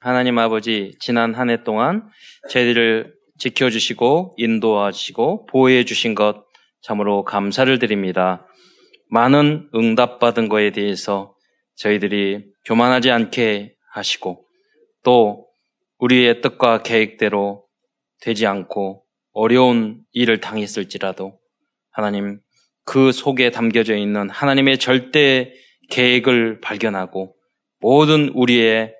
하나님 아버지, 지난 한 해 동안 저희들을 지켜주시고 인도하시고 보호해 주신 것 참으로 감사를 드립니다. 많은 응답받은 것에 대해서 저희들이 교만하지 않게 하시고 또 우리의 뜻과 계획대로 되지 않고 어려운 일을 당했을지라도 하나님 그 속에 담겨져 있는 하나님의 절대 계획을 발견하고 모든 우리의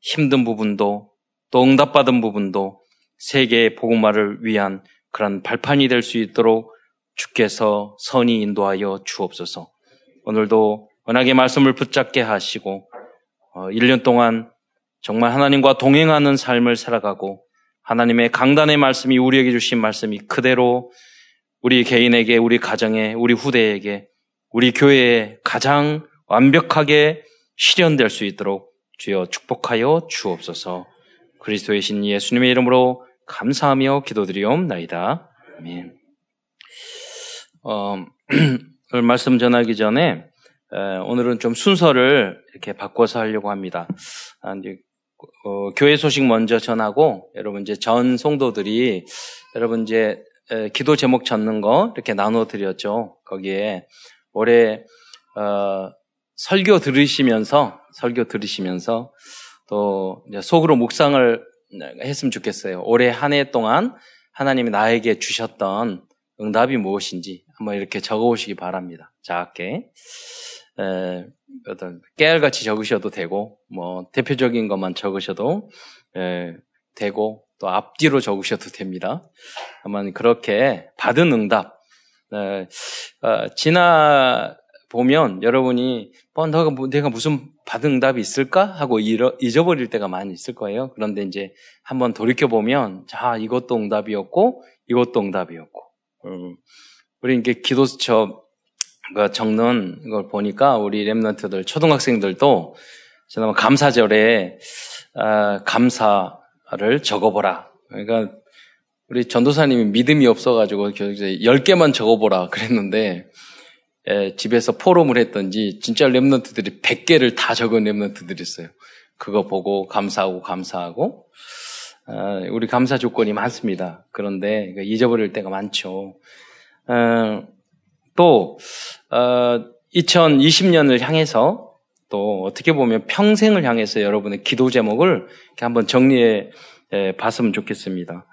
힘든 부분도 또 응답받은 부분도 세계의 복음화를 위한 그런 발판이 될 수 있도록 주께서 선이 인도하여 주옵소서. 오늘도 워낙에 말씀을 붙잡게 하시고 어, 1년 동안 정말 하나님과 동행하는 삶을 살아가고 하나님의 강단의 말씀이 우리에게 주신 말씀이 그대로 우리 개인에게, 우리 가정에, 우리 후대에게, 우리 교회에 가장 완벽하게 실현될 수 있도록 주여 축복하여 주옵소서. 그리스도의 신 예수님의 이름으로 감사하며 기도드리옵나이다. 아멘. 어, 오늘 말씀 전하기 전에 에, 오늘은 좀 순서를 이렇게 바꿔서 하려고 합니다. 아, 이제, 어, 교회 소식 먼저 전하고 여러분 이제 전 성도들이 여러분 이제 에, 기도 제목 찾는 거 이렇게 나눠 드렸죠. 거기에 올해 어, 설교 들으시면서 설교 들으시면서 또 속으로 묵상을 했으면 좋겠어요. 올해 한 해 동안 하나님이 나에게 주셨던 응답이 무엇인지 한번 이렇게 적어보시기 바랍니다. 작게 에, 어떤 깨알같이 적으셔도 되고 뭐 대표적인 것만 적으셔도 에, 되고 또 앞뒤로 적으셔도 됩니다. 한번 그렇게 받은 응답 에, 어, 지나 보면 여러분이 어, 너가 뭐, 내가 무슨 받은 응답이 있을까 하고 잃어, 잊어버릴 때가 많이 있을 거예요. 그런데 이제 한번 돌이켜 보면 자 이것도 응답이었고 이것도 응답이었고 음, 우리 이게 기도처 적는 걸 보니까 우리 랩런트들 초등학생들도 지난 감사절에 아, 감사를 적어보라. 그러니까 우리 전도사님이 믿음이 없어가지고 10개만 적어보라 그랬는데 에, 집에서 포럼을 했던지 진짜 랩런트들이 100개를 다 적은 랩런트들이 있어요. 그거 보고 감사하고 감사하고 어, 우리 감사 조건이 많습니다. 그런데 잊어버릴 때가 많죠. 어, 또 어, 2020년을 향해서 또 어떻게 보면 평생을 향해서 여러분의 기도 제목을 한번 정리해 봤으면 좋겠습니다.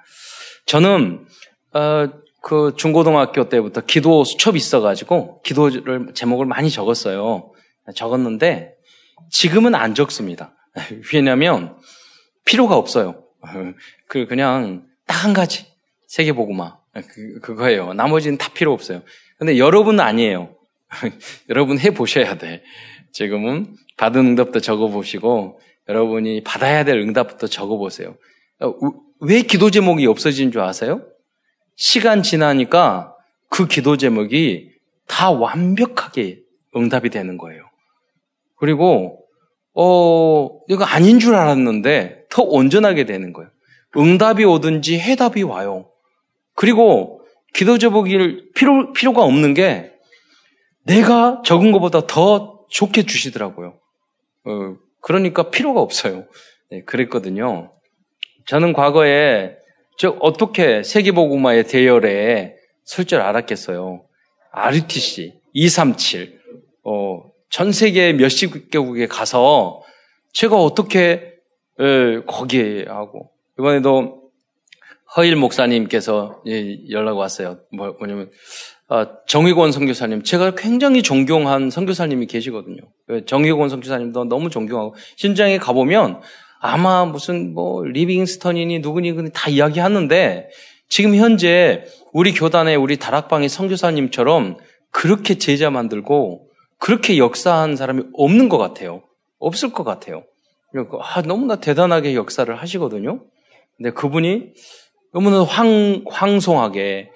저는 어, 그 중고등학교 때부터 기도 수첩이 있어가지고 기도를 제목을 많이 적었어요. 적었는데 지금은 안 적습니다. 왜냐하면 필요가 없어요. 그 그냥 딱 한 가지 세계보고마 그, 그거예요. 나머지는 다 필요 없어요. 근데 여러분은 아니에요. 여러분 해 보셔야 돼. 지금은 받은 응답도 적어 보시고 여러분이 받아야 될 응답부터 적어 보세요. 왜 기도 제목이 없어진 줄 아세요? 시간 지나니까 그 기도 제목이 다 완벽하게 응답이 되는 거예요. 그리고 어 이거 아닌 줄 알았는데 더 온전하게 되는 거예요. 응답이 오든지 해답이 와요. 그리고 기도 제목일 필요 필요가 없는 게 내가 적은 것보다 더 좋게 주시더라고요. 어, 그러니까 필요가 없어요. 네, 그랬거든요. 저는 과거에 즉 어떻게 세계보고마의 대열에 설 줄 알았겠어요. RUTC 237 어, 전 세계 몇십 개국에 가서 제가 어떻게 에, 거기에 하고 이번에도 허일 목사님께서 예, 연락 왔어요. 뭐, 뭐냐면 아, 정의권 선교사님 제가 굉장히 존경한 선교사님이 계시거든요. 정의권 선교사님도 너무 존경하고 신장에 가보면 아마 무슨 뭐 리빙스턴이니 누구니 다 이야기하는데 지금 현재 우리 교단에 우리 다락방의 선교사님처럼 그렇게 제자 만들고 그렇게 역사한 사람이 없는 것 같아요. 없을 것 같아요. 아, 너무나 대단하게 역사를 하시거든요. 근데 그분이 너무나 황, 황송하게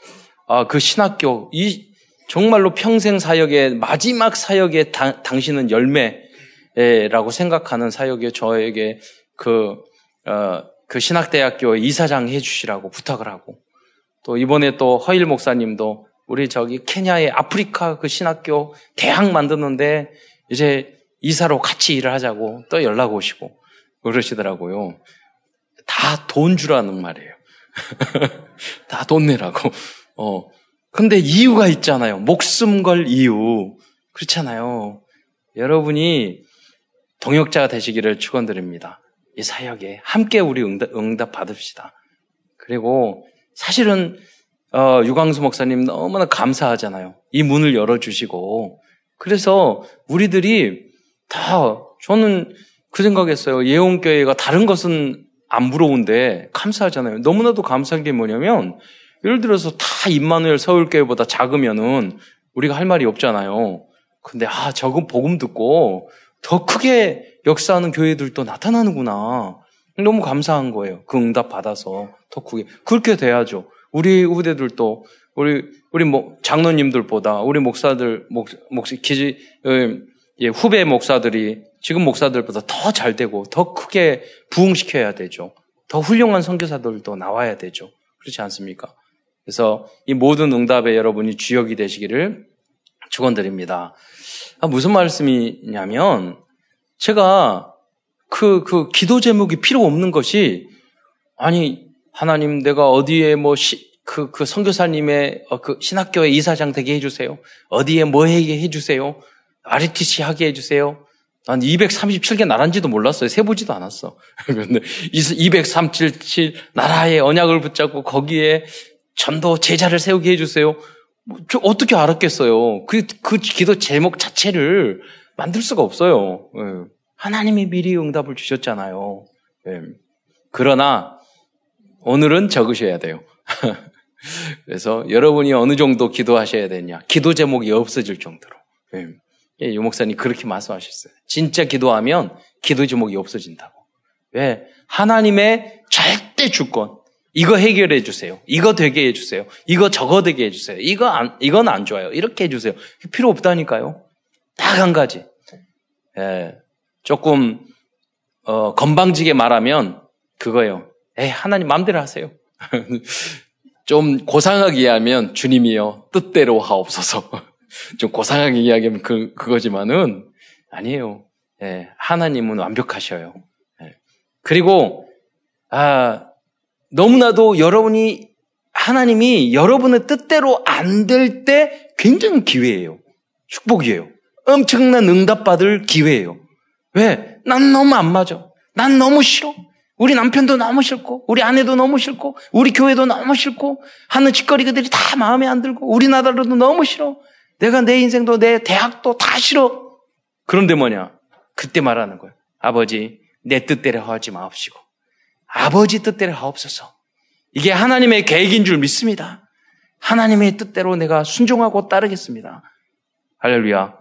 아, 그 신학교 이 정말로 평생 사역의 마지막 사역에 다, 당신은 열매라고 생각하는 사역에 저에게 그, 어, 그 신학대학교 이사장 해주시라고 부탁을 하고 또 이번에 또 허일 목사님도 우리 저기 케냐의 아프리카 그 신학교 대학 만드는데 이제 이사로 같이 일을 하자고 또 연락 오시고 그러시더라고요. 다 돈 주라는 말이에요. 다 돈 내라고. 어. 근데 이유가 있잖아요. 목숨 걸 이유. 그렇잖아요. 여러분이 동역자가 되시기를 축원드립니다. 이 사역에 함께 우리 응답, 응답 받읍시다. 그리고 사실은 어, 유광수 목사님 너무나 감사하잖아요. 이 문을 열어주시고 그래서 우리들이 다 저는 그 생각했어요. 예원교회가 다른 것은 안 부러운데 감사하잖아요. 너무나도 감사한 게 뭐냐면 예를 들어서 다 임마누엘 서울교회보다 작으면은 우리가 할 말이 없잖아요. 근데 아 적은 복음 듣고 더 크게 역사하는 교회들도 나타나는구나. 너무 감사한 거예요. 그 응답 받아서 더 크게 그렇게 돼야죠. 우리 후대들도 우리 우리 뭐 장로님들보다 우리 목사들 목 목사 기지 예, 후배 목사들이 지금 목사들보다 더 잘 되고 더 크게 부흥시켜야 되죠. 더 훌륭한 선교사들도 나와야 되죠. 그렇지 않습니까? 그래서 이 모든 응답에 여러분이 주역이 되시기를 축원드립니다. 아, 무슨 말씀이냐면 제가 그, 그 기도 제목이 필요 없는 것이 아니 하나님 내가 어디에 뭐 시, 그, 그 선교사님의 어, 그 신학교에 이사장 되게 해주세요. 어디에 뭐 하게 해주세요. RTC 하게 해주세요. 난 237개 나란지도 몰랐어요. 세보지도 않았어. 그런데 237 나라의 언약을 붙잡고 거기에 전도 제자를 세우게 해주세요. 뭐, 어떻게 알았겠어요? 그, 그 기도 제목 자체를 만들 수가 없어요. 예. 하나님이 미리 응답을 주셨잖아요. 예. 그러나 오늘은 적으셔야 돼요. 그래서 여러분이 어느 정도 기도하셔야 되냐. 기도 제목이 없어질 정도로. 예. 예, 유 목사님 그렇게 말씀하셨어요. 진짜 기도하면 기도 제목이 없어진다고. 왜? 하나님의 절대 주권. 이거 해결해 주세요. 이거 되게 해 주세요. 이거 저거 되게 해 주세요. 이거 안, 이건 안 좋아요. 이렇게 해 주세요. 필요 없다니까요. 딱 한 가지. 예, 조금 어, 건방지게 말하면 그거예요. 에 하나님 마음대로 하세요. 좀 고상하게 이해하면 주님이요 뜻대로 하옵소서. 좀 고상하게 이야기하면 그, 그거지만은 아니에요. 예, 하나님은 완벽하셔요. 예. 그리고, 아, 너무나도 여러분이, 하나님이 여러분의 뜻대로 안 될 때 굉장히 기회예요. 축복이에요. 엄청난 응답받을 기회예요. 왜? 난 너무 안 맞아. 난 너무 싫어. 우리 남편도 너무 싫고, 우리 아내도 너무 싫고, 우리 교회도 너무 싫고, 하는 짓거리들이 다 마음에 안 들고, 우리나라도 너무 싫어. 내가 내 인생도 내 대학도 다 싫어. 그런데 뭐냐? 그때 말하는 거예요. 아버지, 내 뜻대로 하지 마옵시고. 아버지 뜻대로 하옵소서. 이게 하나님의 계획인 줄 믿습니다. 하나님의 뜻대로 내가 순종하고 따르겠습니다. 할렐루야.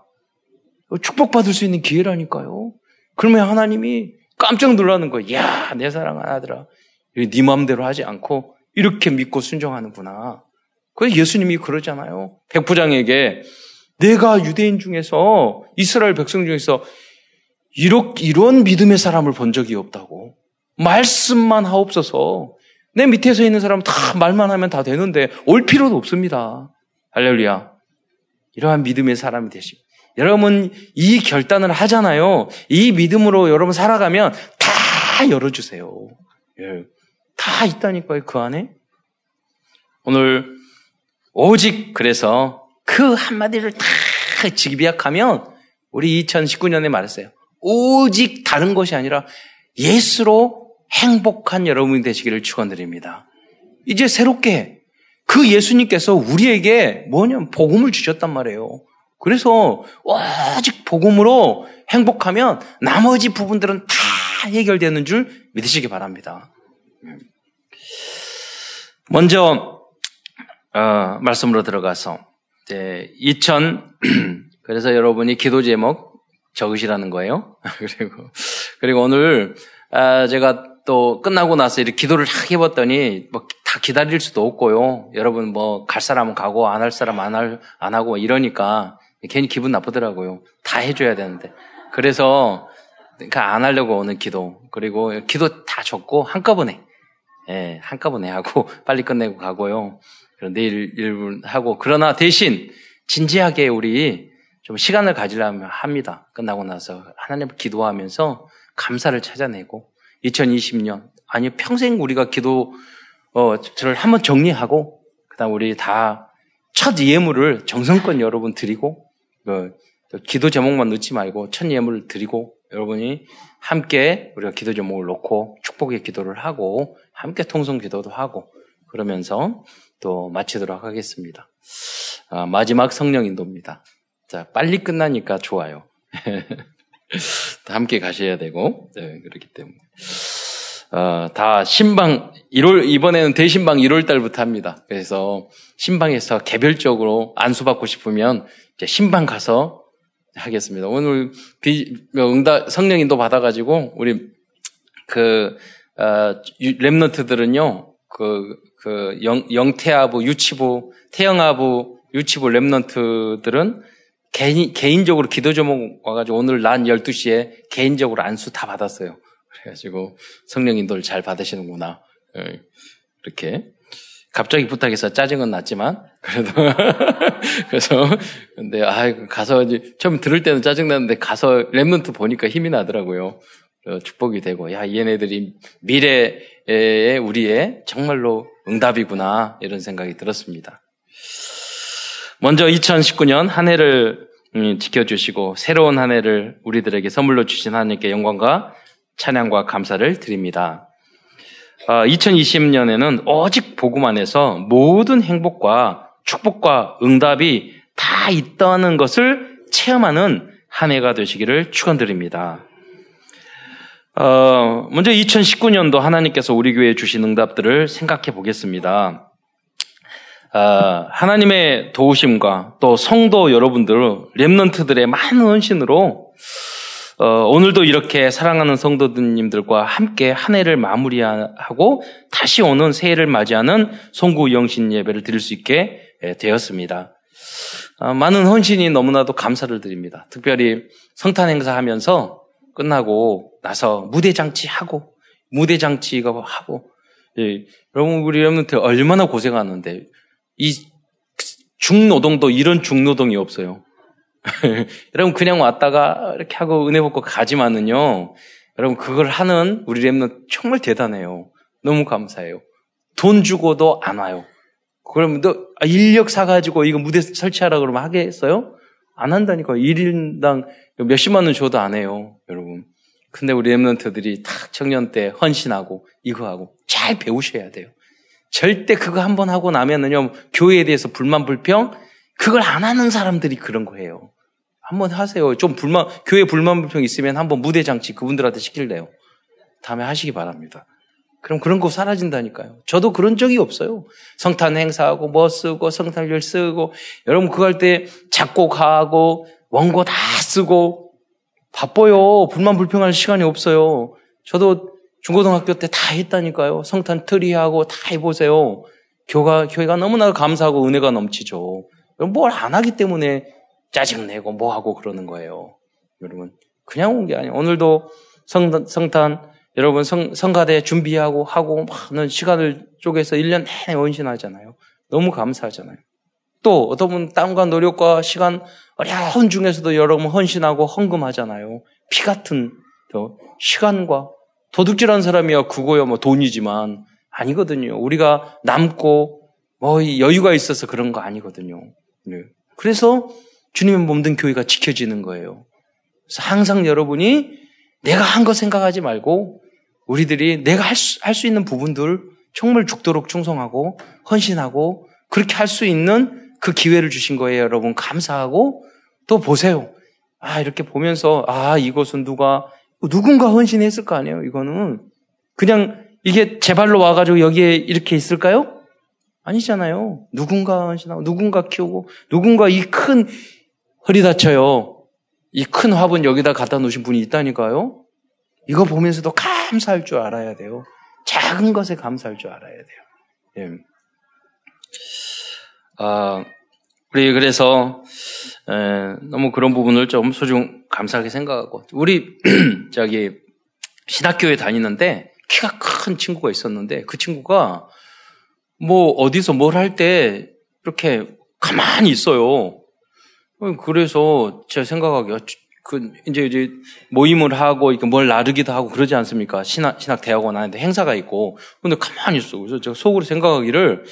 축복받을 수 있는 기회라니까요. 그러면 하나님이 깜짝 놀라는 거예요. 야, 내 사랑하는 아들아. 네 마음대로 하지 않고 이렇게 믿고 순종하는구나. 그래서 예수님이 그러잖아요. 백부장에게 내가 유대인 중에서 이스라엘 백성 중에서 이런, 이런 믿음의 사람을 본 적이 없다고. 말씀만 하옵소서. 내 밑에서 있는 사람 다 말만 하면 다 되는데 올 필요도 없습니다. 할렐루야. 이러한 믿음의 사람이 되십니다. 여러분 이 결단을 하잖아요. 이 믿음으로 여러분 살아가면 다 열어주세요. 예. 다 있다니까요, 그 안에. 오늘 오직 그래서 그 한마디를 다 직비약하면 우리 2019년에 말했어요. 오직 다른 것이 아니라 예수로 행복한 여러분이 되시기를 축원드립니다. 이제 새롭게 그 예수님께서 우리에게 뭐냐면 복음을 주셨단 말이에요. 그래서 오직 복음으로 행복하면 나머지 부분들은 다 해결되는 줄 믿으시기 바랍니다. 먼저 어, 말씀으로 들어가서 이제 2000 그래서 여러분이 기도 제목 적으시라는 거예요. 그리고 그리고 오늘 아, 제가 또 끝나고 나서 이렇게 기도를 탁 해봤더니 뭐 다 기다릴 수도 없고요. 여러분 뭐 갈 사람은 가고 안 할 사람 안, 할, 안 하고 이러니까 괜히 기분 나쁘더라고요. 다 해줘야 되는데. 그래서 그러니까 안 하려고 오는 기도 그리고 기도 다 적고 한꺼번에 예, 한꺼번에 하고 빨리 끝내고 가고요. 내일 일분 하고 그러나 대신 진지하게 우리 좀 시간을 가지려면 합니다. 끝나고 나서 하나님을 기도하면서 감사를 찾아내고 2020년 아니 평생 우리가 기도 어 저를 한번 정리하고 그다음 우리 다 첫 예물을 정성껏 여러분 드리고 어, 기도 제목만 넣지 말고 첫 예물을 드리고 여러분이 함께 우리가 기도 제목을 놓고 축복의 기도를 하고 함께 통성 기도도 하고 그러면서 또 마치도록 하겠습니다. 아, 마지막 성령 인도입니다. 자, 빨리 끝나니까 좋아요. 함께 가셔야 되고, 네, 그렇기 때문에. 어, 다 신방, 1월, 이번에는 대신방 1월 달부터 합니다. 그래서 신방에서 개별적으로 안수 받고 싶으면 이제 신방 가서 하겠습니다. 오늘 비, 응답, 성령인도 받아가지고, 우리 그, 어, remnant들은요, 그, 그, 영, 영태아부, 유치부, 태영아부, 유치부 remnant들은 개인, 개인적으로 기도 제목 와가지고 오늘 난 12시에 개인적으로 안수 다 받았어요. 그래가지고 성령 인도를 잘 받으시는구나. 예, 이렇게. 갑자기 부탁해서 짜증은 났지만, 그래도. 그래서, 근데, 아 가서, 처음 들을 때는 짜증 났는데, 가서 remnant 보니까 힘이 나더라고요. 축복이 되고, 야, 얘네들이 미래의 우리의 정말로 응답이구나, 이런 생각이 들었습니다. 먼저 2019년 한 해를 음, 지켜주시고 새로운 한 해를 우리들에게 선물로 주신 하나님께 영광과 찬양과 감사를 드립니다. 2020년에는 어, 오직 복음 안에서 모든 행복과 축복과 응답이 다 있다는 것을 체험하는 한 해가 되시기를 축원드립니다. 어, 먼저 2019년도 하나님께서 우리 교회에 주신 응답들을 생각해 보겠습니다. 어, 하나님의 도우심과 또 성도 여러분들, 랩런트들의 많은 헌신으로 어, 오늘도 이렇게 사랑하는 성도님들과 함께 한 해를 마무리하고 다시 오는 새해를 맞이하는 송구 영신 예배를 드릴 수 있게 예, 되었습니다. 어, 많은 헌신이 너무나도 감사를 드립니다. 특별히 성탄 행사하면서 끝나고 나서 무대 장치하고 무대 장치가 하고 예, 여러분 우리 여러분들 얼마나 고생하는데 이 중노동도 이런 중노동이 없어요. 여러분 그냥 왔다가 이렇게 하고 은혜 받고 가지만은요. 여러분 그걸 하는 우리 랩는 정말 대단해요. 너무 감사해요. 돈 주고도 안 와요. 그러면 너 아, 인력 사가지고 이거 무대 설치하라 그러면 하겠어요? 안 한다니까. 1인당 몇십만 원 줘도 안 해요. 여러분. 근데 우리 랩런트들이 탁 청년 때 헌신하고 이거 하고 잘 배우셔야 돼요. 절대 그거 한 번 하고 나면은요, 교회에 대해서 불만, 불평, 그걸 안 하는 사람들이 그런 거예요. 한번 하세요. 좀 불만, 교회 불만, 불평 있으면 한번 무대 장치 그분들한테 시킬래요. 다음에 하시기 바랍니다. 그럼 그런 거 사라진다니까요. 저도 그런 적이 없어요. 성탄 행사하고 뭐 쓰고 성탄절 쓰고 여러분 그거 할 때 작곡하고 원고 다 쓰고 바빠요. 불만 불평할 시간이 없어요. 저도 중고등학교 때 다 했다니까요. 성탄 트리하고 다 해보세요. 교가, 교회가 너무나 감사하고 은혜가 넘치죠. 뭘 안 하기 때문에 짜증내고 뭐 하고 그러는 거예요. 여러분. 그냥 온 게 아니에요. 오늘도 성, 성탄, 여러분 성, 성가대 준비하고 하고 많은 시간을 쪼개서 1년 내내 원신하잖아요. 너무 감사하잖아요. 또 어떤 분 땀과 노력과 시간 어려운 중에서도 여러분 헌신하고 헌금하잖아요. 피 같은 또 시간과 도둑질한 사람이야 그거야 뭐 돈이지만 아니거든요. 우리가 남고 뭐 여유가 있어서 그런 거 아니거든요. 네. 그래서 주님의 몸든 교회가 지켜지는 거예요. 그래서 항상 여러분이 내가 한 거 생각하지 말고 우리들이 내가 할 수, 할 수 있는 부분들 정말 죽도록 충성하고 헌신하고 그렇게 할 수 있는 그 기회를 주신 거예요. 여러분 감사하고 또 보세요. 아 이렇게 보면서 아 이것은 누가 누군가 헌신했을 거 아니에요, 이거는. 그냥 이게 제 발로 와가지고 여기에 이렇게 있을까요? 아니잖아요. 누군가 헌신하고, 누군가 키우고, 누군가 이 큰, 허리 다쳐요. 이 큰 화분 여기다 갖다 놓으신 분이 있다니까요. 이거 보면서도 감사할 줄 알아야 돼요. 작은 것에 감사할 줄 알아야 돼요. 예. 아, 우리 그래서 에, 너무 그런 부분을 좀 소중 감사하게 생각하고 우리 저기 신학교에 다니는데 키가 큰 친구가 있었는데 그 친구가 뭐 어디서 뭘 할 때 이렇게 가만히 있어요. 그래서 제가 생각하기에 그 이제 이제 모임을 하고 뭘 나르기도 하고 그러지 않습니까? 신학 신학 대학원 하는데 행사가 있고 근데 가만히 있어. 그래서 제가 속으로 생각하기를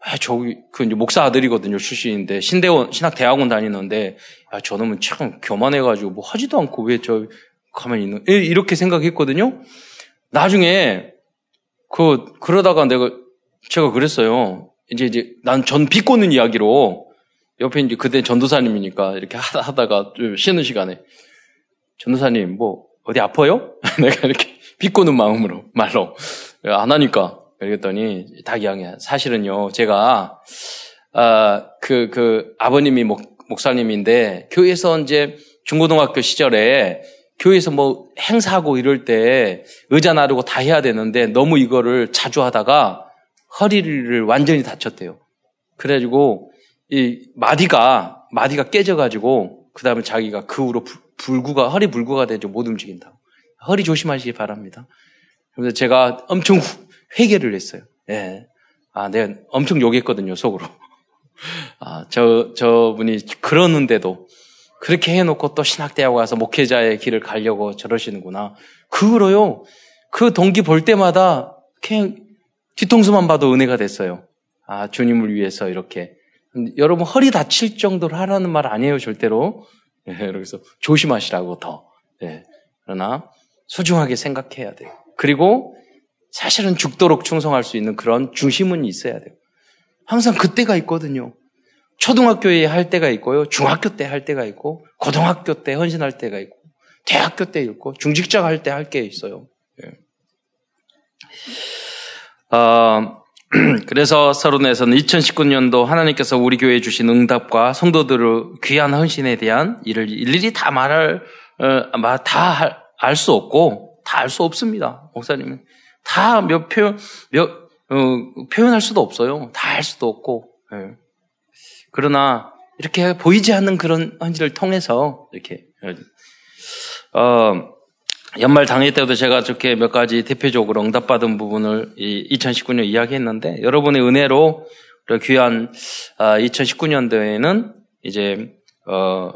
아, 저기 그 이제 목사 아들이거든요 출신인데 신대원 신학 대학원 다니는데 아, 저놈은 참 교만해가지고 뭐 하지도 않고 왜 저 가만히 있는 이렇게 생각했거든요. 나중에 그 그러다가 내가 제가 그랬어요. 이제 이제 난 전 비꼬는 이야기로 옆에 이제 그때 전도사님이니까 이렇게 하다 가 좀 쉬는 시간에 전도사님 뭐 어디 아파요? 내가 이렇게 비꼬는 마음으로 말로 안 하니까 그랬더니 다 이야기해. 사실은요 제가 아그그 그 아버님이 목, 목사님인데 교회에서 이제 중고등학교 시절에 교회에서 뭐 행사하고 이럴 때 의자 나르고 다 해야 되는데 너무 이거를 자주 하다가 허리를 완전히 다쳤대요. 그래가지고 이 마디가 마디가 깨져가지고 그 다음에 자기가 그 후로 불구가 허리 불구가 되죠 못 움직인다. 허리 조심하시기 바랍니다. 그래서 제가 엄청 회개를 했어요. 예. 아, 내가 엄청 욕했거든요 속으로. 아, 저 저분이 그러는데도 그렇게 해놓고 또 신학대학 와서 목회자의 길을 가려고 저러시는구나. 그거로요. 그 동기 볼 때마다 그냥 뒤통수만 봐도 은혜가 됐어요. 아, 주님을 위해서 이렇게. 여러분 허리 다칠 정도로 하라는 말 아니에요, 절대로. 예, 그래서 조심하시라고 더. 예. 그러나 소중하게 생각해야 돼요. 그리고 사실은 죽도록 충성할 수 있는 그런 중심은 있어야 돼요. 항상 그때가 있거든요. 초등학교에 할 때가 있고요. 중학교 때 할 때가 있고, 고등학교 때 헌신할 때가 있고, 대학교 때 있고, 중직자 할 때 할 게 있어요. 예. 어, 그래서 서론에서는 2019년도 하나님께서 우리 교회에 주신 응답과 성도들의 귀한 헌신에 대한 일을 일일이 다 말할, 어, 다알 수 없고, 다 알 수 없습니다. 목사님은. 다 몇 표, 몇, 어, 표현할 수도 없어요. 다할 수도 없고. 예. 그러나 이렇게 보이지 않는 그런 헌지를 통해서 이렇게 어, 연말 당일 때도 제가 저렇게 몇 가지 대표적으로 응답받은 부분을 2019년 이야기했는데 여러분의 은혜로 귀한 2019년도에는 아, 이제 어,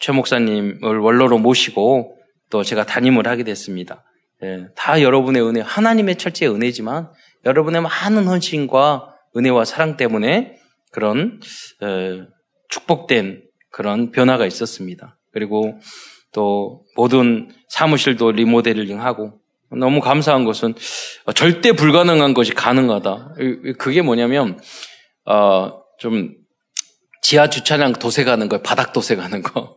최 목사님을 원로로 모시고 또 제가 담임을 하게 됐습니다. 예, 다 여러분의 은혜, 하나님의 철저의 은혜지만 여러분의 많은 헌신과 은혜와 사랑 때문에 그런 어, 축복된 그런 변화가 있었습니다. 그리고 또 모든 사무실도 리모델링하고 너무 감사한 것은 절대 불가능한 것이 가능하다. 그게 뭐냐면 어, 좀 지하 주차장 도색 하는 거, 바닥 도색 하는 거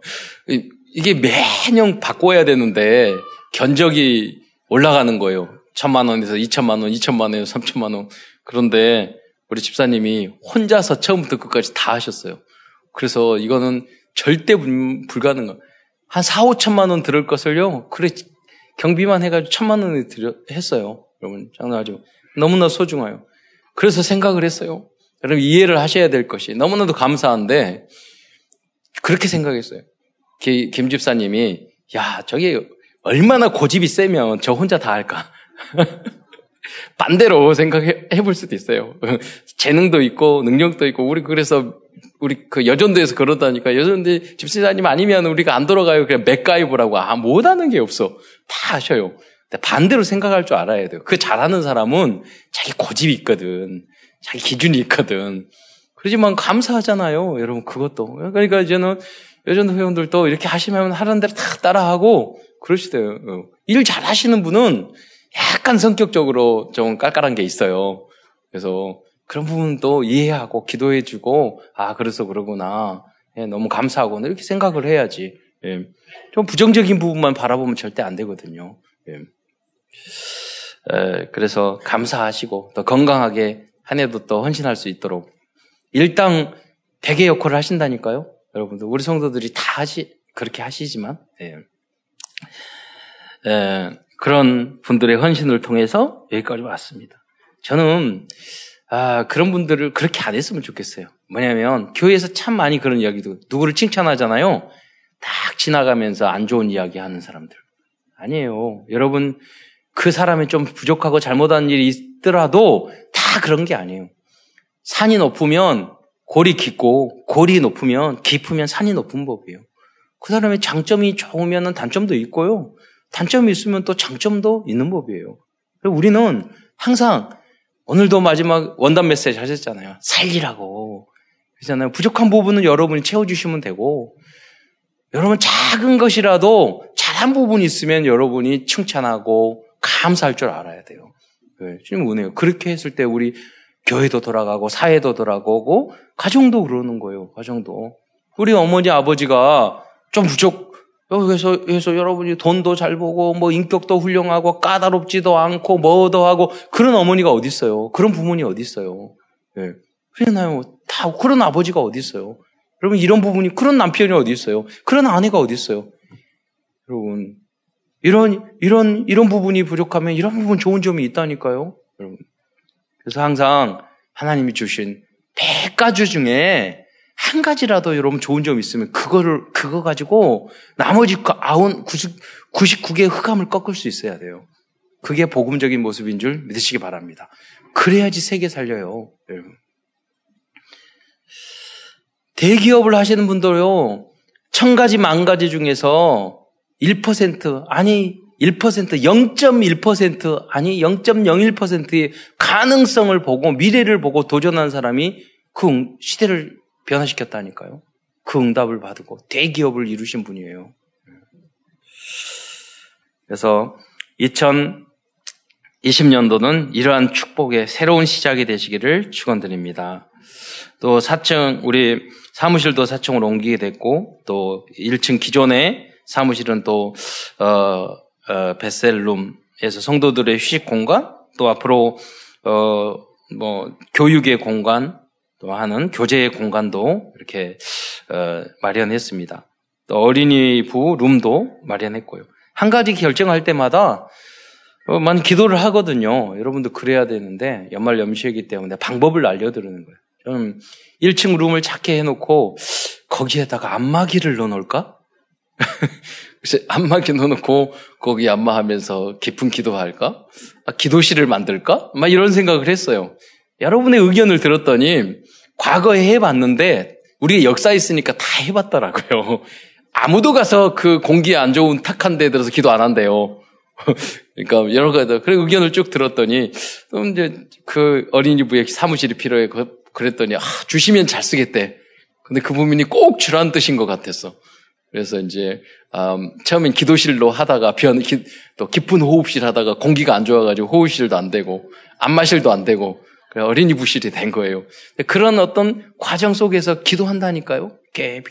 이게 매년 바꿔야 되는데 견적이 올라가는 거예요. 천만 원에서 이천만 원, 이천만 원에서 삼천만 원. 그런데 우리 집사님이 혼자서 처음부터 끝까지 다 하셨어요. 그래서 이거는 절대 불가능한. 한 4, 5천만 원 들을 것을요. 그래 경비만 해가지고 천만 원을 들여 했어요. 여러분 장난하지 너무나 소중해요. 그래서 생각을 했어요. 여러분 이해를 하셔야 될 것이 너무나도 감사한데 그렇게 생각했어요. 김 집사님이 야 저게 얼마나 고집이 세면 저 혼자 다 할까? 반대로 생각해 볼 수도 있어요. 재능도 있고 능력도 있고 우리 그래서 우리 그 여전도에서 그러다니까 여전도 집사님 아니면 우리가 안 돌아가요. 그냥 맥가이브라고 아 못하는 게 없어 다 하셔요. 근데 반대로 생각할 줄 알아야 돼요. 그 잘하는 사람은 자기 고집이 있거든, 자기 기준이 있거든. 그러지만 감사하잖아요, 여러분 그것도. 그러니까 이제는 여전도 회원들도 이렇게 하시면 하는 대로 다 따라하고 그러시대요. 일 잘하시는 분은 약간 성격적으로 좀 깔깔한 게 있어요. 그래서 그런 부분도 이해하고 기도해주고 아 그래서 그러구나. 예, 너무 감사하고 이렇게 생각을 해야지. 예. 좀 부정적인 부분만 바라보면 절대 안 되거든요. 예. 에, 그래서 감사하시고 더 건강하게 한 해도 또 헌신할 수 있도록 일당 대개 역할을 하신다니까요. 여러분들 우리 성도들이 다 하시 그렇게 하시지만 예. 에, 그런 분들의 헌신을 통해서 여기까지 왔습니다. 저는 아, 그런 분들을 그렇게 안 했으면 좋겠어요. 뭐냐면 교회에서 참 많이 그런 이야기도 누구를 칭찬하잖아요. 딱 지나가면서 안 좋은 이야기 하는 사람들. 아니에요. 여러분 그 사람이 좀 부족하고 잘못한 일이 있더라도 다 그런 게 아니에요. 산이 높으면 골이 깊고 골이 높으면 깊으면 산이 높은 법이에요. 그 사람의 장점이 좋으면 단점도 있고요. 단점이 있으면 또 장점도 있는 법이에요. 우리는 항상 오늘도 마지막 원단 메시지 하셨잖아요. 살리라고. 그렇잖아요. 부족한 부분은 여러분이 채워주시면 되고, 여러분 작은 것이라도 잘한 부분이 있으면 여러분이 칭찬하고 감사할 줄 알아야 돼요. 네, 주님 은혜요. 그렇게 했을 때 우리 교회도 돌아가고 사회도 돌아가고 가정도 그러는 거예요. 가정도. 우리 어머니 아버지가 좀 부족 그래서, 그래서 여러분이 돈도 잘 보고 뭐 인격도 훌륭하고 까다롭지도 않고 뭐도 하고 그런 어머니가 어디 있어요? 그런 부모님 어디 있어요? 예. 그러나요? 다 그런 아버지가 어디 있어요? 여러분 이런 부분이 그런 남편이 어디 있어요? 그런 아내가 어디 있어요? 여러분 이런 이런 이런 부분이 부족하면 이런 부분 좋은 점이 있다니까요, 여러분. 그래서 항상 하나님이 주신 백가주 중에 한 가지라도 여러분 좋은 점 있으면 그거를 그거 가지고 나머지 그 아흔 90 99개의 흑암을 꺾을 수 있어야 돼요. 그게 복음적인 모습인 줄 믿으시기 바랍니다. 그래야지 세계 살려요, 여러분. 대기업을 하시는 분들요, 천 가지 만 가지 중에서 1% 아니 1% 0.1% 아니 0.01%의 가능성을 보고 미래를 보고 도전한 사람이 그 시대를 변화시켰다니까요. 그 응답을 받고 대기업을 이루신 분이에요. 그래서 2020년도는 이러한 축복의 새로운 시작이 되시기를 축원드립니다. 또 4층 우리 사무실도 4층으로 옮기게 됐고 또 1층 기존의 사무실은 또 어, 어, 베셀룸에서 성도들의 휴식 공간 또 앞으로 어, 뭐 교육의 공간 또 하는 교제의 공간도 이렇게 어, 마련했습니다. 또 어린이부 룸도 마련했고요. 한 가지 결정할 때마다 어, 많은 기도를 하거든요. 여러분도 그래야 되는데 연말 연시이기 때문에 방법을 알려드리는 거예요. 저는 1층 룸을 작게 해놓고 거기에다가 안마기를 넣어놓을까? 그래서 안마기 넣어놓고 거기 안마하면서 깊은 기도할까? 아, 기도실을 만들까? 막 이런 생각을 했어요. 여러분의 의견을 들었더니 과거에 해봤는데 우리가 역사 있으니까 다 해봤더라고요. 아무도 가서 그 공기 안 좋은 탁한 데 들어서 기도 안 한대요. 그러니까 여러 가지 그래 의견을 쭉 들었더니 또 이제 그 어린이부에 사무실이 필요해 그랬더니 아, 주시면 잘 쓰겠대. 근데 그 부분이 꼭 주란 뜻인 것 같았어. 그래서 이제 음, 처음엔 기도실로 하다가 변, 기, 또 깊은 호흡실 하다가 공기가 안 좋아가지고 호흡실도 안 되고 안마실도 안 되고 어린이 부실이 된 거예요. 그런 어떤 과정 속에서 기도한다니까요.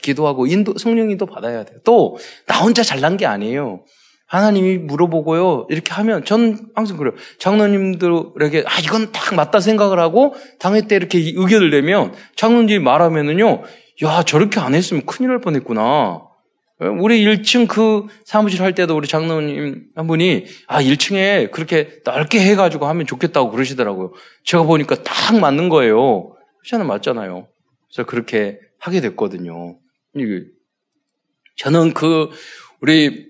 기도하고 인도 성령인도 받아야 돼요. 또 나 혼자 잘난 게 아니에요. 하나님이 물어보고요. 이렇게 하면 전 항상 그래요. 장로님들에게 아 이건 딱 맞다 생각을 하고 당회 때 이렇게 의견을 내면 장로님이 말하면은요. 야 저렇게 안 했으면 큰일 날 뻔했구나. 우리 1층 그 사무실 할 때도 우리 장로님 한 분이 아 1층에 그렇게 넓게 해가지고 하면 좋겠다고 그러시더라고요. 제가 보니까 딱 맞는 거예요. 그렇잖아요, 맞잖아요. 그래서 그렇게 하게 됐거든요. 저는 그 우리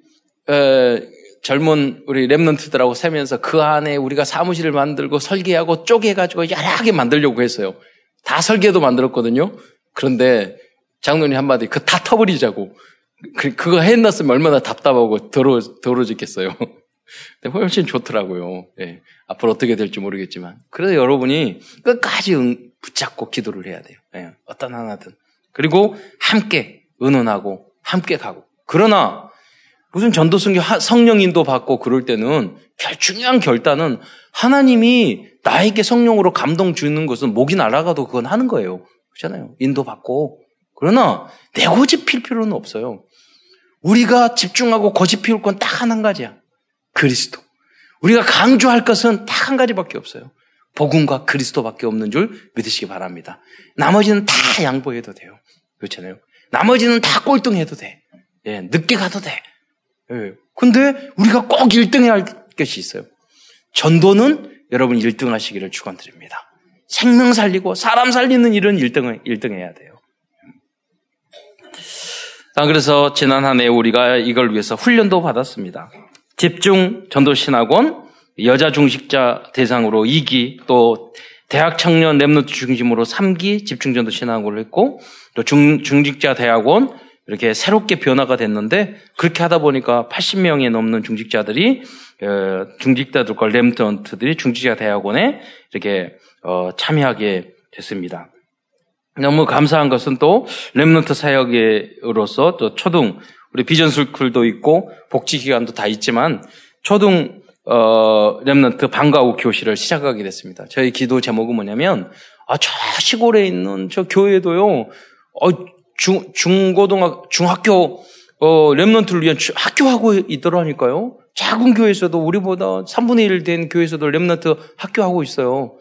에, 젊은 우리 랩런트들하고 세면서 그 안에 우리가 사무실을 만들고 설계하고 쪼개가지고 개 만들려고 했어요. 다 설계도 만들었거든요. 그런데 장로님 한마디 그 다 터버리자고. 그, 그거 해놨으면 얼마나 답답하고 더러, 더러지겠어요. 근데 훨씬 좋더라고요. 예. 앞으로 어떻게 될지 모르겠지만. 그래서 여러분이 끝까지 응, 붙잡고 기도를 해야 돼요. 예. 어떤 하나든. 그리고 함께 의논하고 함께 가고. 그러나 무슨 전도성교 성령 인도 받고 그럴 때는 결, 중요한 결단은 하나님이 나에게 성령으로 감동 주는 것은 목이 날아가도 그건 하는 거예요. 그렇잖아요. 인도 받고. 그러나 내 고집 필 필요는 없어요. 우리가 집중하고 고집 피울 건 딱 한 가지야. 그리스도. 우리가 강조할 것은 딱 한 가지밖에 없어요. 복음과 그리스도밖에 없는 줄 믿으시기 바랍니다. 나머지는 다 양보해도 돼요. 그렇잖아요. 나머지는 다 꼴등해도 돼. 예, 늦게 가도 돼. 예. 근데 우리가 꼭 1등 해야 할 것이 있어요. 전도는 여러분 1등 하시기를 축원드립니다. 생명 살리고 사람 살리는 일은 1등, 1등 해야 돼요. 자, 그래서 지난 한 해 우리가 이걸 위해서 훈련도 받았습니다. 집중 전도신학원, 여자 중식자 대상으로 2기, 또 대학 청년 랩노트 중심으로 3기 집중 전도 신학원을 했고, 또 중, 중직자 대학원, 이렇게 새롭게 변화가 됐는데 그렇게 하다 보니까 80명이 넘는 중직자들이 어, 중직자들과 렘턴트들이 중직자 대학원에 이렇게 어, 참여하게 됐습니다. 너무 감사한 것은 또 렘넌트 사역으로서 또 초등 우리 비전술쿨도 있고 복지 기관도 다 있지만 초등 어, 렘넌트 방과후 교실을 시작하게 됐습니다. 저희 기도 제목은 뭐냐면 아, 저 시골에 있는 저 교회도요. 어, 중 중고등학 중학교 어, 렘넌트를 위한 학교하고 있더라니까요. 작은 교회에서도 우리보다 3분의 1 된 교회에서도 렘넌트 학교하고 있어요.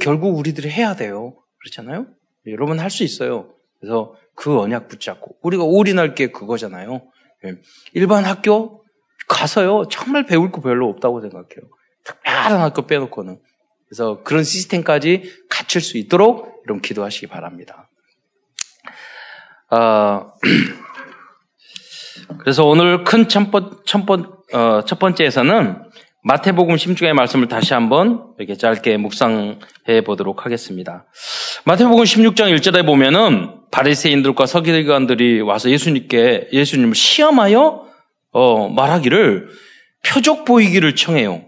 결국 우리들이 해야 돼요. 그렇잖아요? 여러분 할 수 있어요. 그래서 그 언약 붙잡고 우리가 올인할 게 그거잖아요. 예. 일반 학교 가서요 정말 배울 거 별로 없다고 생각해요. 특별한 학교 빼놓고는 그래서 그런 시스템까지 갖출 수 있도록 여러분 기도하시기 바랍니다. 아, 그래서 오늘 큰 첫, 번, 첫, 번, 어, 첫 번째에서는 마태복음 16장의 말씀을 다시 한번 이렇게 짧게 묵상해 보도록 하겠습니다. 마태복음 16장 1절에 보면은 바리새인들과 서기관들이 와서 예수님께 예수님을 시험하여 어, 말하기를 표적 보이기를 청해요.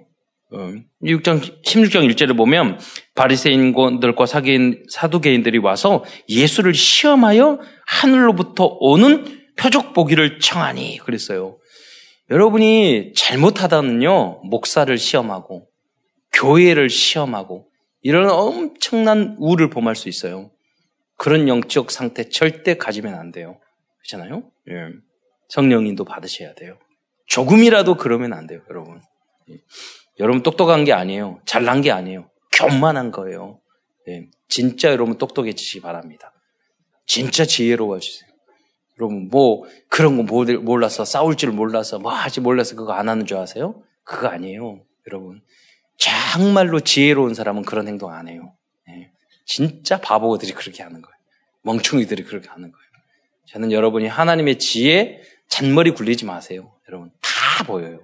어, 6장 16장 1절에 보면 바리새인들과 사기인 사두개인들이 와서 예수를 시험하여 하늘로부터 오는 표적 보기를 청하니 그랬어요. 여러분이 잘못하다는요, 목사를 시험하고, 교회를 시험하고, 이런 엄청난 우를 범할 수 있어요. 그런 영적 상태 절대 가지면 안 돼요. 그렇잖아요? 예. 성령님도 받으셔야 돼요. 조금이라도 그러면 안 돼요, 여러분. 예. 여러분 똑똑한 게 아니에요. 잘난 게 아니에요. 교만한 거예요. 예. 진짜 여러분 똑똑해지시기 바랍니다. 진짜 지혜로워지세요. 여러분 뭐 그런 거 몰라서 싸울 줄 몰라서 뭐 하지 몰라서 그거 안 하는 줄 아세요? 그거 아니에요. 여러분 정말로 지혜로운 사람은 그런 행동 안 해요. 네. 진짜 바보들이 그렇게 하는 거예요. 멍충이들이 그렇게 하는 거예요. 저는 여러분이 하나님의 지혜 잔머리 굴리지 마세요. 여러분 다 보여요.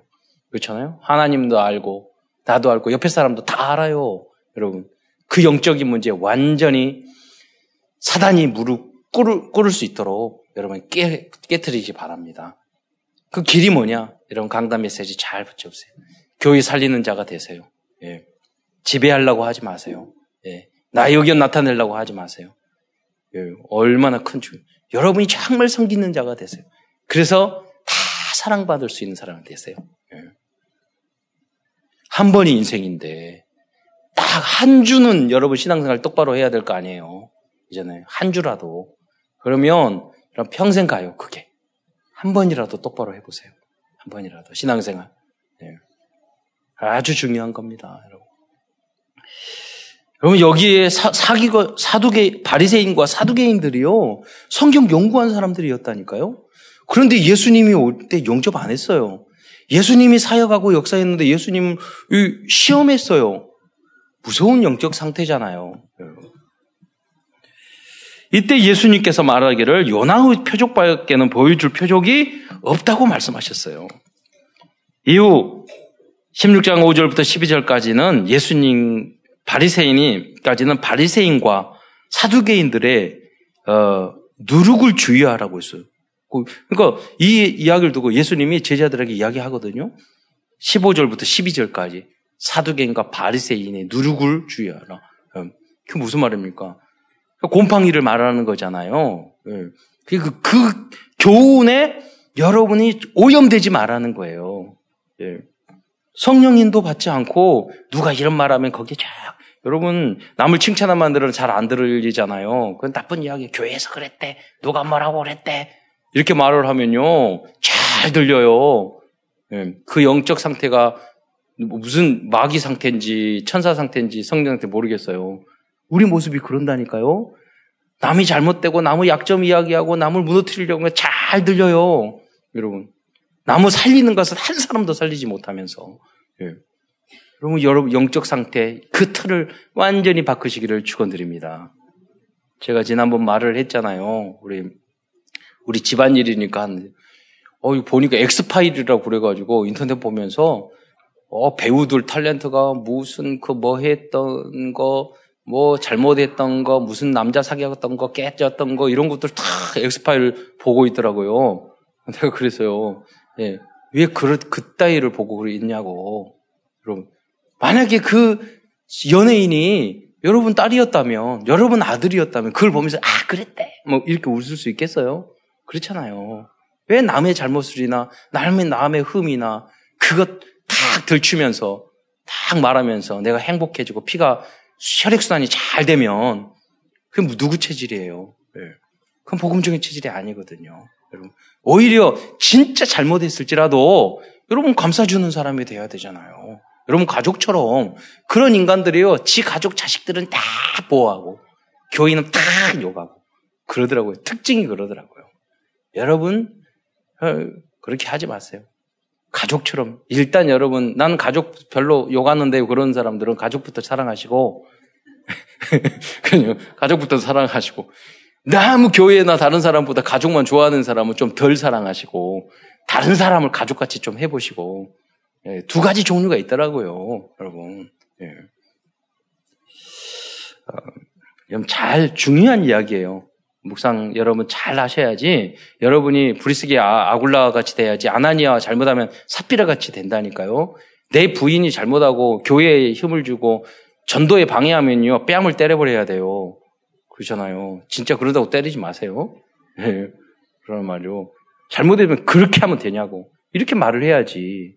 그렇잖아요? 하나님도 알고 나도 알고 옆에 사람도 다 알아요. 여러분 그 영적인 문제 완전히 사단이 무릎 꿇을, 꿇을 수 있도록 여러분 깨, 깨뜨리기 바랍니다. 그 길이 뭐냐? 여러분 강단 메시지 잘 붙여보세요. 교회 살리는 자가 되세요. 예. 지배하려고 하지 마세요. 예. 나의 의견 나타내려고 하지 마세요. 예. 얼마나 큰 주. 여러분이 정말 섬기는 자가 되세요. 그래서 다 사랑받을 수 있는 사람이 되세요. 예. 한 번이 인생인데 딱 한 주는 여러분 신앙생활 똑바로 해야 될 거 아니에요. 이전에 한 주라도 그러면 평생 가요, 그게. 한 번이라도 똑바로 해보세요. 한 번이라도. 신앙생활. 네. 아주 중요한 겁니다, 여러분. 여러분, 여기에 사, 사기가, 사두개, 바리새인과 사두개인들이요, 성경 연구한 사람들이었다니까요? 그런데 예수님이 올 때 영접 안 했어요. 예수님이 사역하고 역사했는데 예수님 시험했어요. 무서운 영적 상태잖아요. 이때 예수님께서 말하기를 요나의 표적밖에는 보여줄 표적이 없다고 말씀하셨어요. 이후 16장 5절부터 12절까지는 예수님 바리새인이까지는 바리새인과 사두개인들의 어, 누룩을 주의하라고 했어요. 그, 그러니까 이 이야기를 두고 예수님이 제자들에게 이야기하거든요. 15절부터 12절까지 사두개인과 바리새인의 누룩을 주의하라. 음, 그게 무슨 말입니까? 곰팡이를 말하는 거잖아요. 예. 그, 그 교훈에 여러분이 오염되지 말라는 거예요. 예. 성령 인도 받지 않고 누가 이런 말하면 거기에 쫙 여러분 남을 칭찬하면 들으면 잘 안 들리잖아요. 그건 나쁜 이야기. 교회에서 그랬대. 누가 뭐라고 그랬대. 이렇게 말을 하면요 잘 들려요. 예. 그 영적 상태가 무슨 마귀 상태인지 천사 상태인지 성령 상태 모르겠어요. 우리 모습이 그런다니까요. 남이 잘못되고 남의 약점 이야기하고 남을 무너뜨리려고 잘 들려요. 여러분. 나무 살리는 것은 한 사람도 살리지 못하면서. 예. 여러분, 여러분, 영적 상태, 그 틀을 완전히 바꾸시기를 축원드립니다. 제가 지난번 말을 했잖아요. 우리, 우리 집안일이니까 한, 어, 보니까 엑스파일이라고 그래가지고 인터넷 보면서, 어, 배우들 탤런트가 무슨 그 뭐 했던 거, 뭐 잘못했던 거, 무슨 남자 사귀었던 거, 깨졌던 거 이런 것들 다 엑스파일 보고 있더라고요. 내가 그래서요. 예. 왜 그, 그따위를 보고 있냐고. 여러분. 만약에 그 연예인이 여러분 딸이었다면, 여러분 아들이었다면, 그걸 보면서, 아, 그랬대. 뭐, 이렇게 웃을 수 있겠어요? 그렇잖아요. 왜 남의 잘못을이나, 남의, 남의 흠이나, 그것 탁 들추면서, 탁 말하면서 내가 행복해지고 피가 혈액순환이 잘 되면, 그게 뭐 누구 체질이에요? 네. 그건 복음적인 체질이 아니거든요. 여러분. 오히려 진짜 잘못했을지라도 여러분 감싸주는 사람이 돼야 되잖아요. 여러분 가족처럼 그런 인간들이요. 지 가족 자식들은 다 보호하고 교인은 다 욕하고 그러더라고요. 특징이 그러더라고요. 여러분 어, 그렇게 하지 마세요. 가족처럼 일단 여러분 나는 가족 별로 욕하는데 그런 사람들은 가족부터 사랑하시고 그냥 가족부터 사랑하시고 너무 교회나 다른 사람보다 가족만 좋아하는 사람은 좀 덜 사랑하시고 다른 사람을 가족같이 좀 해보시고 예, 두 가지 종류가 있더라고요, 여러분. 예. 어, 잘 중요한 이야기예요. 묵상 여러분 잘 하셔야지 여러분이 브리스기 아, 아굴라 같이 돼야지 아나니아 잘못하면 사피라 같이 된다니까요. 내 부인이 잘못하고 교회에 힘을 주고 전도에 방해하면요 뺨을 때려버려야 돼요. 그러잖아요. 진짜 그러다고 때리지 마세요. 예, 그런 말이요. 잘못되면 그렇게 하면 되냐고 이렇게 말을 해야지.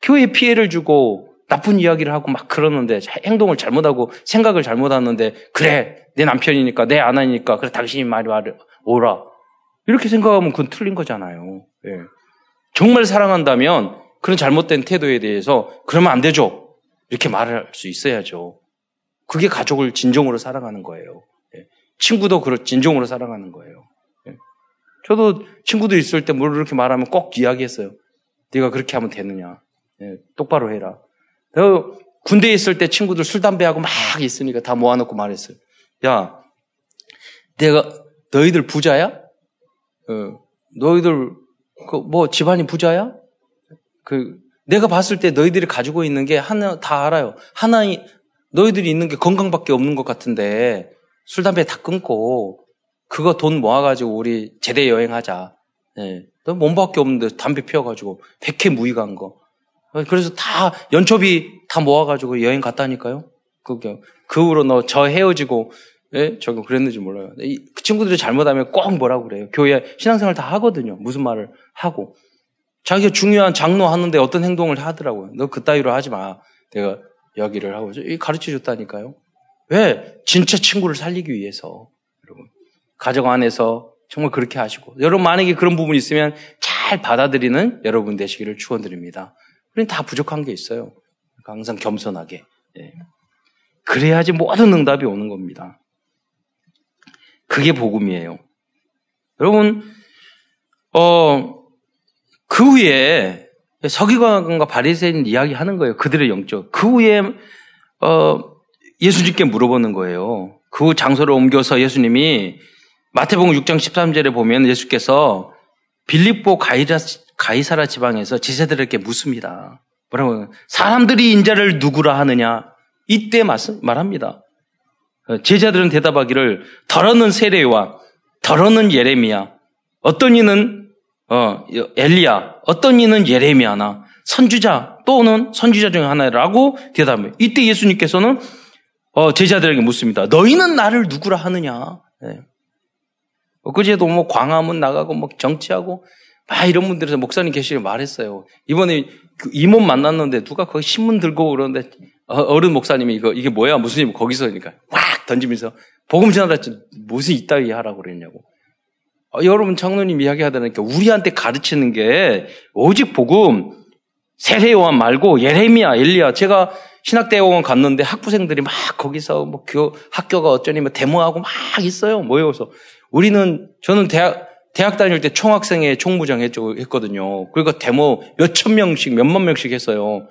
교회에 피해를 주고 나쁜 이야기를 하고 막 그러는데 행동을 잘못하고 생각을 잘못하는데 그래 내 남편이니까 내 아내니까 그래 당신이 말이 말을 오라 이렇게 생각하면 그건 틀린 거잖아요. 예. 정말 사랑한다면 그런 잘못된 태도에 대해서 그러면 안 되죠. 이렇게 말을 할수 있어야죠. 그게 가족을 진정으로 사랑하는 거예요. 예. 친구도 그렇 진정으로 사랑하는 거예요. 예. 저도 친구들 있을 때뭘 그렇게 말하면 꼭 이야기했어요. 네가 그렇게 하면 되느냐. 예. 똑바로 해라. 어, 군대에 있을 때 친구들 술, 담배하고 막 있으니까 다 모아놓고 말했어요. 야, 내가, 너희들 부자야? 어, 너희들, 그, 뭐, 집안이 부자야? 그, 내가 봤을 때 너희들이 가지고 있는 게 하나, 다 알아요. 하나, 너희들이 있는 게 건강밖에 없는 것 같은데, 술, 담배 다 끊고, 그거 돈 모아가지고 우리 제대 여행하자. 예. 너 몸밖에 없는데 담배 피워가지고, 백해 무익한 거. 그래서 다 연초비 다 모아가지고 여행 갔다니까요. 그게 그 후로 너 저 헤어지고 예? 저거 그랬는지 몰라요. 이, 그 친구들이 잘못하면 꼭 뭐라고 그래요. 교회 신앙생활 다 하거든요. 무슨 말을 하고 자기가 중요한 장로 하는데 어떤 행동을 하더라고요. 너 그따위로 하지 마. 내가 이야기를 하고 가르쳐 줬다니까요. 왜? 진짜 친구를 살리기 위해서 여러분 가정 안에서 정말 그렇게 하시고 여러분 만약에 그런 부분이 있으면 잘 받아들이는 여러분 되시기를 축원드립니다. 우리는 다 부족한 게 있어요. 그러니까 항상 겸손하게. 예. 그래야지 모든 응답이 오는 겁니다. 그게 복음이에요. 여러분, 어, 그 후에 서기관과 바리새인 이야기 하는 거예요. 그들의 영적. 그 후에 어, 예수님께 물어보는 거예요. 그 장소를 옮겨서 예수님이 마태복음 6장 13절에 보면 예수께서 빌립보 가이라, 가이사라 지방에서 지세들에게 묻습니다. 뭐라고 사람들이 인자를 누구라 하느냐? 이때 말합니다. 제자들은 대답하기를 더러는 세례와 더러는 예레미야 어떤 이는 어, 엘리야 어떤 이는 예레미야나 선주자 또는 선주자 중 하나라고 대답해요. 이때 예수님께서는 어, 제자들에게 묻습니다. 너희는 나를 누구라 하느냐? 네. 그제도 뭐 광화문 나가고 뭐 정치하고 아, 이런 분들에서 목사님 계시길 말했어요. 이번에 그 임원 만났는데 누가 거기 신문 들고 그러는데 어, 어른 목사님이 이거 이게 뭐야 무슨 일 거기서 그러니까 확 던지면서 복음 전하다 무슨 이따위 하라고 그랬냐고. 어, 여러분 장로님 이야기하다니까 우리한테 가르치는 게 오직 복음 세례 요한 말고 예레미야, 엘리야. 제가 신학대학원 갔는데 학부생들이 막 거기서 뭐 교, 학교가 어쩌니 뭐 데모하고 막 있어요. 모여서 우리는 저는 대학 대학 다닐 때 총학생회 총무장 했거든요. 그러니까 데모 몇천 명씩, 몇만 명씩 했어요.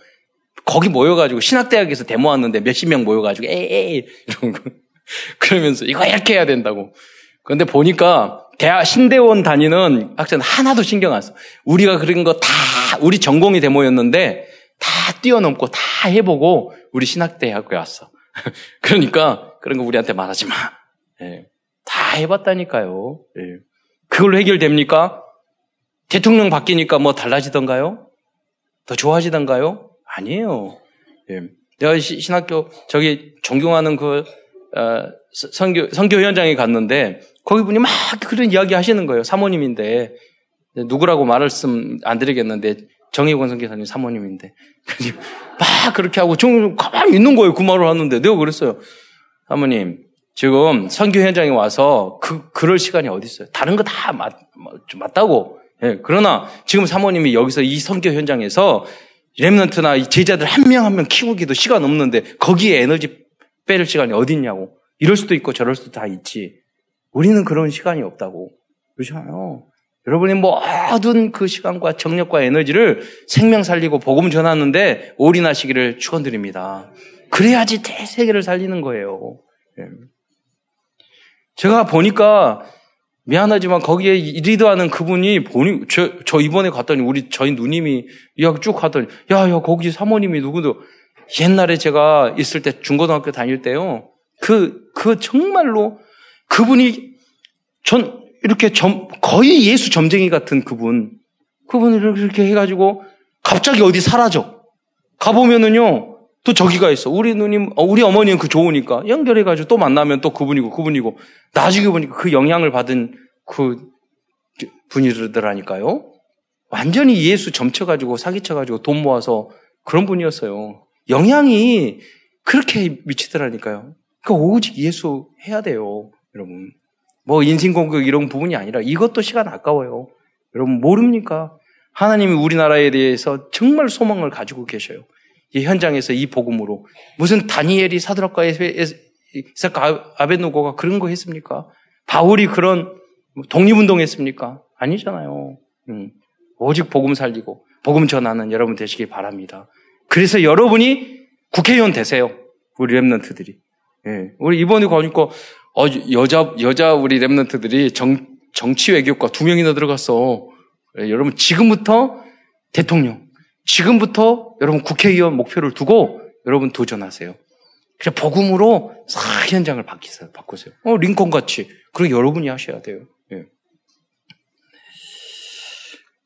거기 모여가지고 신학대학에서 데모 왔는데 몇십 명 모여가지고 에이 이런 거 그러면서 이거 이렇게 해야 된다고. 그런데 보니까 대학 신대원 다니는 학생 하나도 신경 안 써. 우리가 그런 거 다 우리 전공이 데모였는데 다 뛰어넘고 다 해보고 우리 신학대학교에 왔어. 그러니까 그런 거 우리한테 말하지 마. 예. 다 해봤다니까요. 예. 그걸로 해결됩니까? 대통령 바뀌니까 뭐 달라지던가요? 더 좋아지던가요? 아니에요. 예. 내가 신학교 저기 존경하는 그 어, 선교 선교 현장에 갔는데 거기 분이 막 그런 이야기 하시는 거예요. 사모님인데 누구라고 말씀 안 드리겠는데 정혜권 선교사님 사모님인데 막 그렇게 하고 좀 가만히 있는 거예요. 그 말을 하는데 내가 그랬어요. 사모님 지금 선교 현장에 와서 그 그럴 시간이 어디 있어요? 다른 거 다 맞, 맞다고. 예, 그러나 지금 사모님이 여기서 이 선교 현장에서 렘넌트나 제자들 한명 한 명 키우기도 시간 없는데 거기에 에너지 빼를 시간이 어디 있냐고. 이럴 수도 있고 저럴 수도 다 있지. 우리는 그런 시간이 없다고. 그렇잖아요. 여러분이 모든 그 시간과 정력과 에너지를 생명 살리고 복음 전하는데 올인하시기를 축원드립니다. 그래야지 대세계를 살리는 거예요. 예. 제가 보니까 미안하지만 거기에 리드하는 그분이 보니 저, 저 이번에 갔더니 우리 저희 누님이 이야기 쭉 하더니 야야 거기 사모님이 누구도 옛날에 제가 있을 때 중고등학교 다닐 때요 그그 그 정말로 그분이 전 이렇게 점, 거의 예수 점쟁이 같은 그분. 그분을 이렇게 해가지고 갑자기 어디 사라져. 가보면은요, 또 저기가 있어. 우리 누님, 어, 우리 어머니는 그 좋으니까 연결해가지고 또 만나면 또 그분이고 그분이고 나중에 보니까 그 영향을 받은 그 분이더라니까요. 완전히 예수 점쳐가지고 사기쳐가지고 돈 모아서 그런 분이었어요. 영향이 그렇게 미치더라니까요. 그러니까 오직 예수 해야 돼요, 여러분. 뭐 인신공격 이런 부분이 아니라 이것도 시간 아까워요. 여러분 모릅니까? 하나님이 우리나라에 대해서 정말 소망을 가지고 계셔요. 이 현장에서 이 복음으로 무슨 다니엘이 사드락과 이사카 아베노고가 그런 거 했습니까? 바울이 그런 독립운동했습니까? 아니잖아요. 음. 오직 복음 살리고 복음 전하는 여러분 되시길 바랍니다. 그래서 여러분이 국회의원 되세요. 우리 랩런트들이. 예. 우리 이번에 가니까 어, 여자, 여자 우리 랩런트들이 정, 정치 외교과 두 명이나 들어갔어. 네, 여러분, 지금부터 대통령, 지금부터 여러분 국회의원 목표를 두고 여러분 도전하세요. 그냥 복음으로 싹 현장을 바뀌세요. 바꾸세요. 어, 링컨 같이. 그리고 여러분이 하셔야 돼요. 예.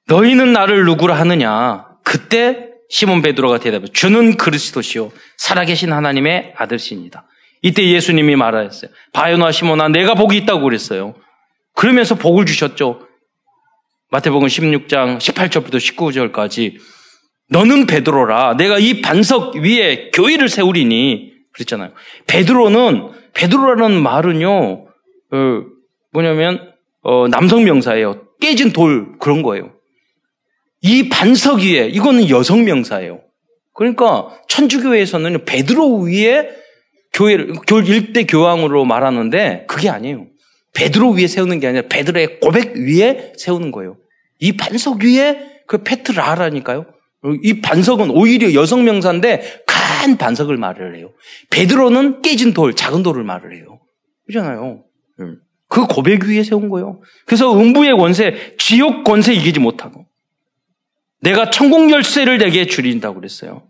너희는 나를 누구라 하느냐? 그때 시몬 베드로가 대답해 주는 그리스도시요 살아계신 하나님의 아들시니다. 이때 예수님이 말하였어요. 바요나 시모나 내가 복이 있다고 그랬어요. 그러면서 복을 주셨죠. 마태복음 16장 18절부터 19절까지 너는 베드로라. 내가 이 반석 위에 교회를 세우리니 그랬잖아요. 베드로는 베드로라는 말은요. 어, 뭐냐면 어, 남성 명사예요. 깨진 돌 그런 거예요. 이 반석 위에 이거는 여성 명사예요. 그러니까 천주교에서는 베드로 위에 교회를 일대 교황으로 말하는데 그게 아니에요. 베드로 위에 세우는 게 아니라 베드로의 고백 위에 세우는 거예요. 이 반석 위에 그 페트라라니까요. 이 반석은 오히려 여성 명사인데 큰 반석을 말을 해요. 베드로는 깨진 돌, 작은 돌을 말을 해요. 그잖아요. 음. 그 고백 위에 세운 거예요. 그래서 음부의 권세, 지옥 권세 이기지 못하고 내가 천국 열쇠를 내게 줄인다고 그랬어요.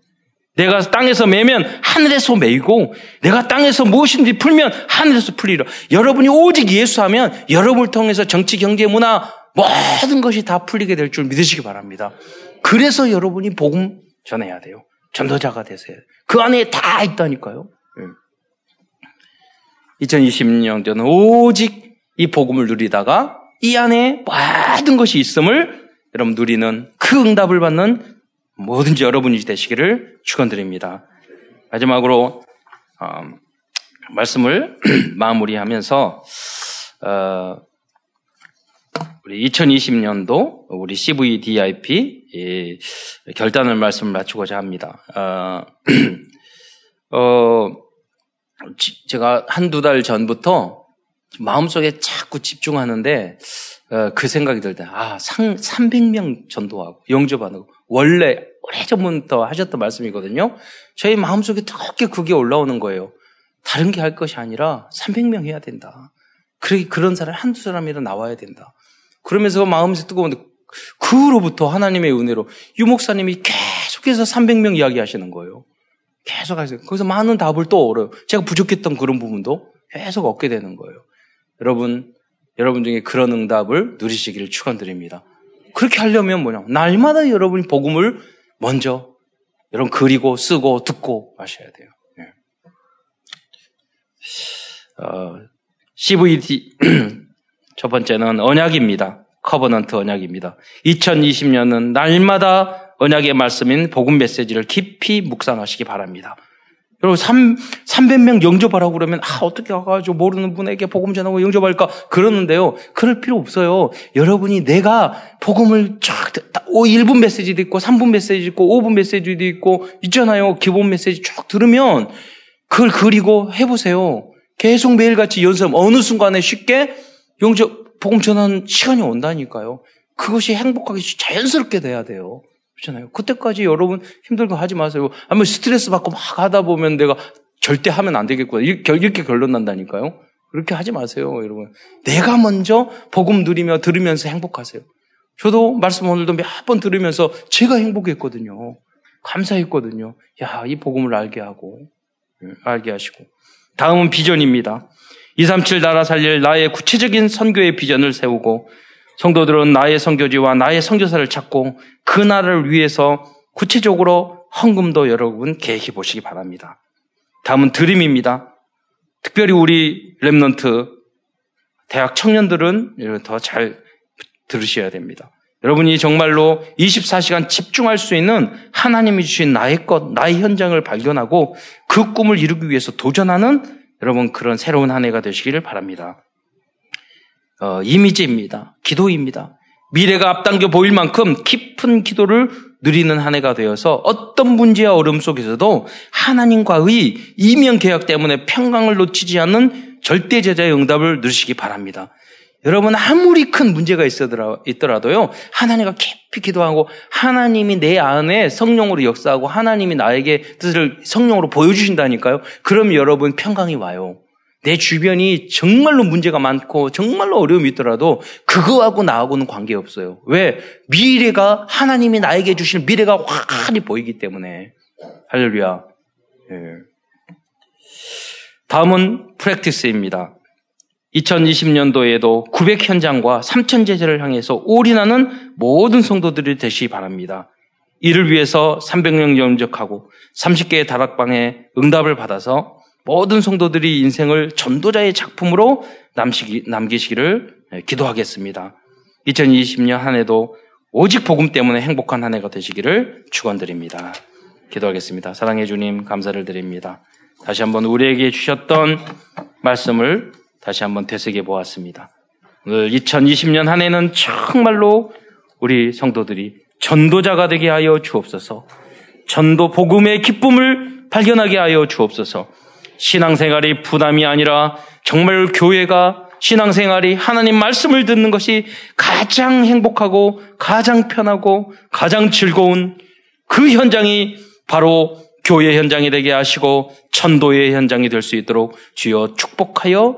내가 땅에서 매면 하늘에서 매이고 내가 땅에서 무엇인지 풀면 하늘에서 풀리라. 여러분이 오직 예수하면 여러분을 통해서 정치, 경제, 문화 모든 것이 다 풀리게 될 줄 믿으시기 바랍니다. 그래서 여러분이 복음 전해야 돼요. 전도자가 되세요. 그 안에 다 있다니까요. 2020년도는 오직 이 복음을 누리다가 이 안에 모든 것이 있음을 여러분 누리는 그 응답을 받는 뭐든지 여러분이 되시기를 축원드립니다. 마지막으로 어, 말씀을 마무리하면서 어, 우리 2020년도 우리 CVDIP 예, 결단을 말씀을 마치고자 합니다. 어, 어, 제가 한두 달 전부터 마음속에 자꾸 집중하는데 어, 그 생각이 들 때, 아, 상, 300명 전도하고, 영접하고, 원래 오래전부터 하셨던 말씀이거든요. 저희 마음속에 특히 그게 올라오는 거예요. 다른 게 할 것이 아니라 300명 해야 된다. 그런 사람 한두 사람이라 나와야 된다. 그러면서 마음이 뜨거운데, 그로부터 하나님의 은혜로 유 목사님이 계속해서 300명 이야기 하시는 거예요. 계속 하세요. 거기서 많은 답을 또 얻어요. 제가 부족했던 그런 부분도 계속 얻게 되는 거예요. 여러분, 여러분 중에 그런 응답을 누리시기를 축원드립니다. 그렇게 하려면 뭐냐? 날마다 여러분이 복음을 먼저 여러분 그리고 쓰고 듣고 마셔야 돼요. 네. 어, CVD 첫 번째는 언약입니다. covenant 언약입니다. 2020년은 날마다 언약의 말씀인 복음 메시지를 깊이 묵상하시기 바랍니다. 여러분 3, 300명 영접하라고 그러면 아 어떻게 가가지고 모르는 분에게 복음 전하고 영접할까 그러는데요. 그럴 필요 없어요. 여러분이 내가 복음을 쫙 1분 메시지도 있고 3분 메시지 있고 5분 메시지도 있고 있잖아요. 기본 메시지 쭉 들으면 그걸 그리고 해보세요. 계속 매일같이 연습 어느 순간에 쉽게 영접 복음 전하는 시간이 온다니까요. 그것이 행복하게 자연스럽게 돼야 돼요. 그렇잖아요. 그때까지 여러분 힘들고 하지 마세요. 아니면 스트레스 받고 막 하다 보면 내가 절대 하면 안 되겠구나. 이렇게 결론 난다니까요. 그렇게 하지 마세요, 여러분. 내가 먼저 복음 누리며 들으면서 행복하세요. 저도 말씀 오늘도 몇 번 들으면서 제가 행복했거든요. 감사했거든요. 야, 이 복음을 알게 하고, 예, 알게 하시고. 다음은 비전입니다. 237 나라 살릴 나의 구체적인 선교의 비전을 세우고 성도들은 나의 선교지와 나의 선교사를 찾고 그 나라를 위해서 구체적으로 헌금도 여러분 계획해 보시기 바랍니다. 다음은 dream입니다. 특별히 우리 remnant 대학 청년들은 더 잘 들으셔야 됩니다. 여러분이 정말로 24시간 집중할 수 있는 하나님이 주신 나의 것, 나의 현장을 발견하고 그 꿈을 이루기 위해서 도전하는 여러분 그런 새로운 한 해가 되시기를 바랍니다. 어, 이미지입니다. 기도입니다. 미래가 앞당겨 보일 만큼 깊은 기도를 누리는 한 해가 되어서 어떤 문제와 어려움 속에서도 하나님과의 이면 계약 때문에 평강을 놓치지 않는 절대 제자의 응답을 누리시기 바랍니다. 여러분 아무리 큰 문제가 있더라도요 하나님과 깊이 기도하고 하나님이 내 안에 성령으로 역사하고 하나님이 나에게 뜻을 성령으로 보여주신다니까요. 그럼 여러분 평강이 와요. 내 주변이 정말로 문제가 많고 정말로 어려움이 있더라도 그거하고 나하고는 관계없어요. 왜? 미래가 하나님이 나에게 주신 미래가 확하니 보이기 때문에 할렐루야. 예. 다음은 프랙티스입니다. 2020년도에도 900 현장과 3천 제자를 향해서 올인하는 모든 성도들이 되시기 바랍니다. 이를 위해서 300명 영접하고 30개의 다락방에 응답을 받아서 모든 성도들이 인생을 전도자의 작품으로 남기시기를 기도하겠습니다. 2020년 한 해도 오직 복음 때문에 행복한 한 해가 되시기를 축원드립니다. 기도하겠습니다. 사랑해 주님 감사를 드립니다. 다시 한번 우리에게 주셨던 말씀을 다시 한번 되새겨 보았습니다. 오늘 2020년 한 해는 정말로 우리 성도들이 전도자가 되게 하여 주옵소서. 전도 복음의 기쁨을 발견하게 하여 주옵소서. 신앙생활이 부담이 아니라 정말 교회가 신앙생활이 하나님 말씀을 듣는 것이 가장 행복하고 가장 편하고 가장 즐거운 그 현장이 바로 교회 현장이 되게 하시고 천도의 현장이 될 수 있도록 주여 축복하여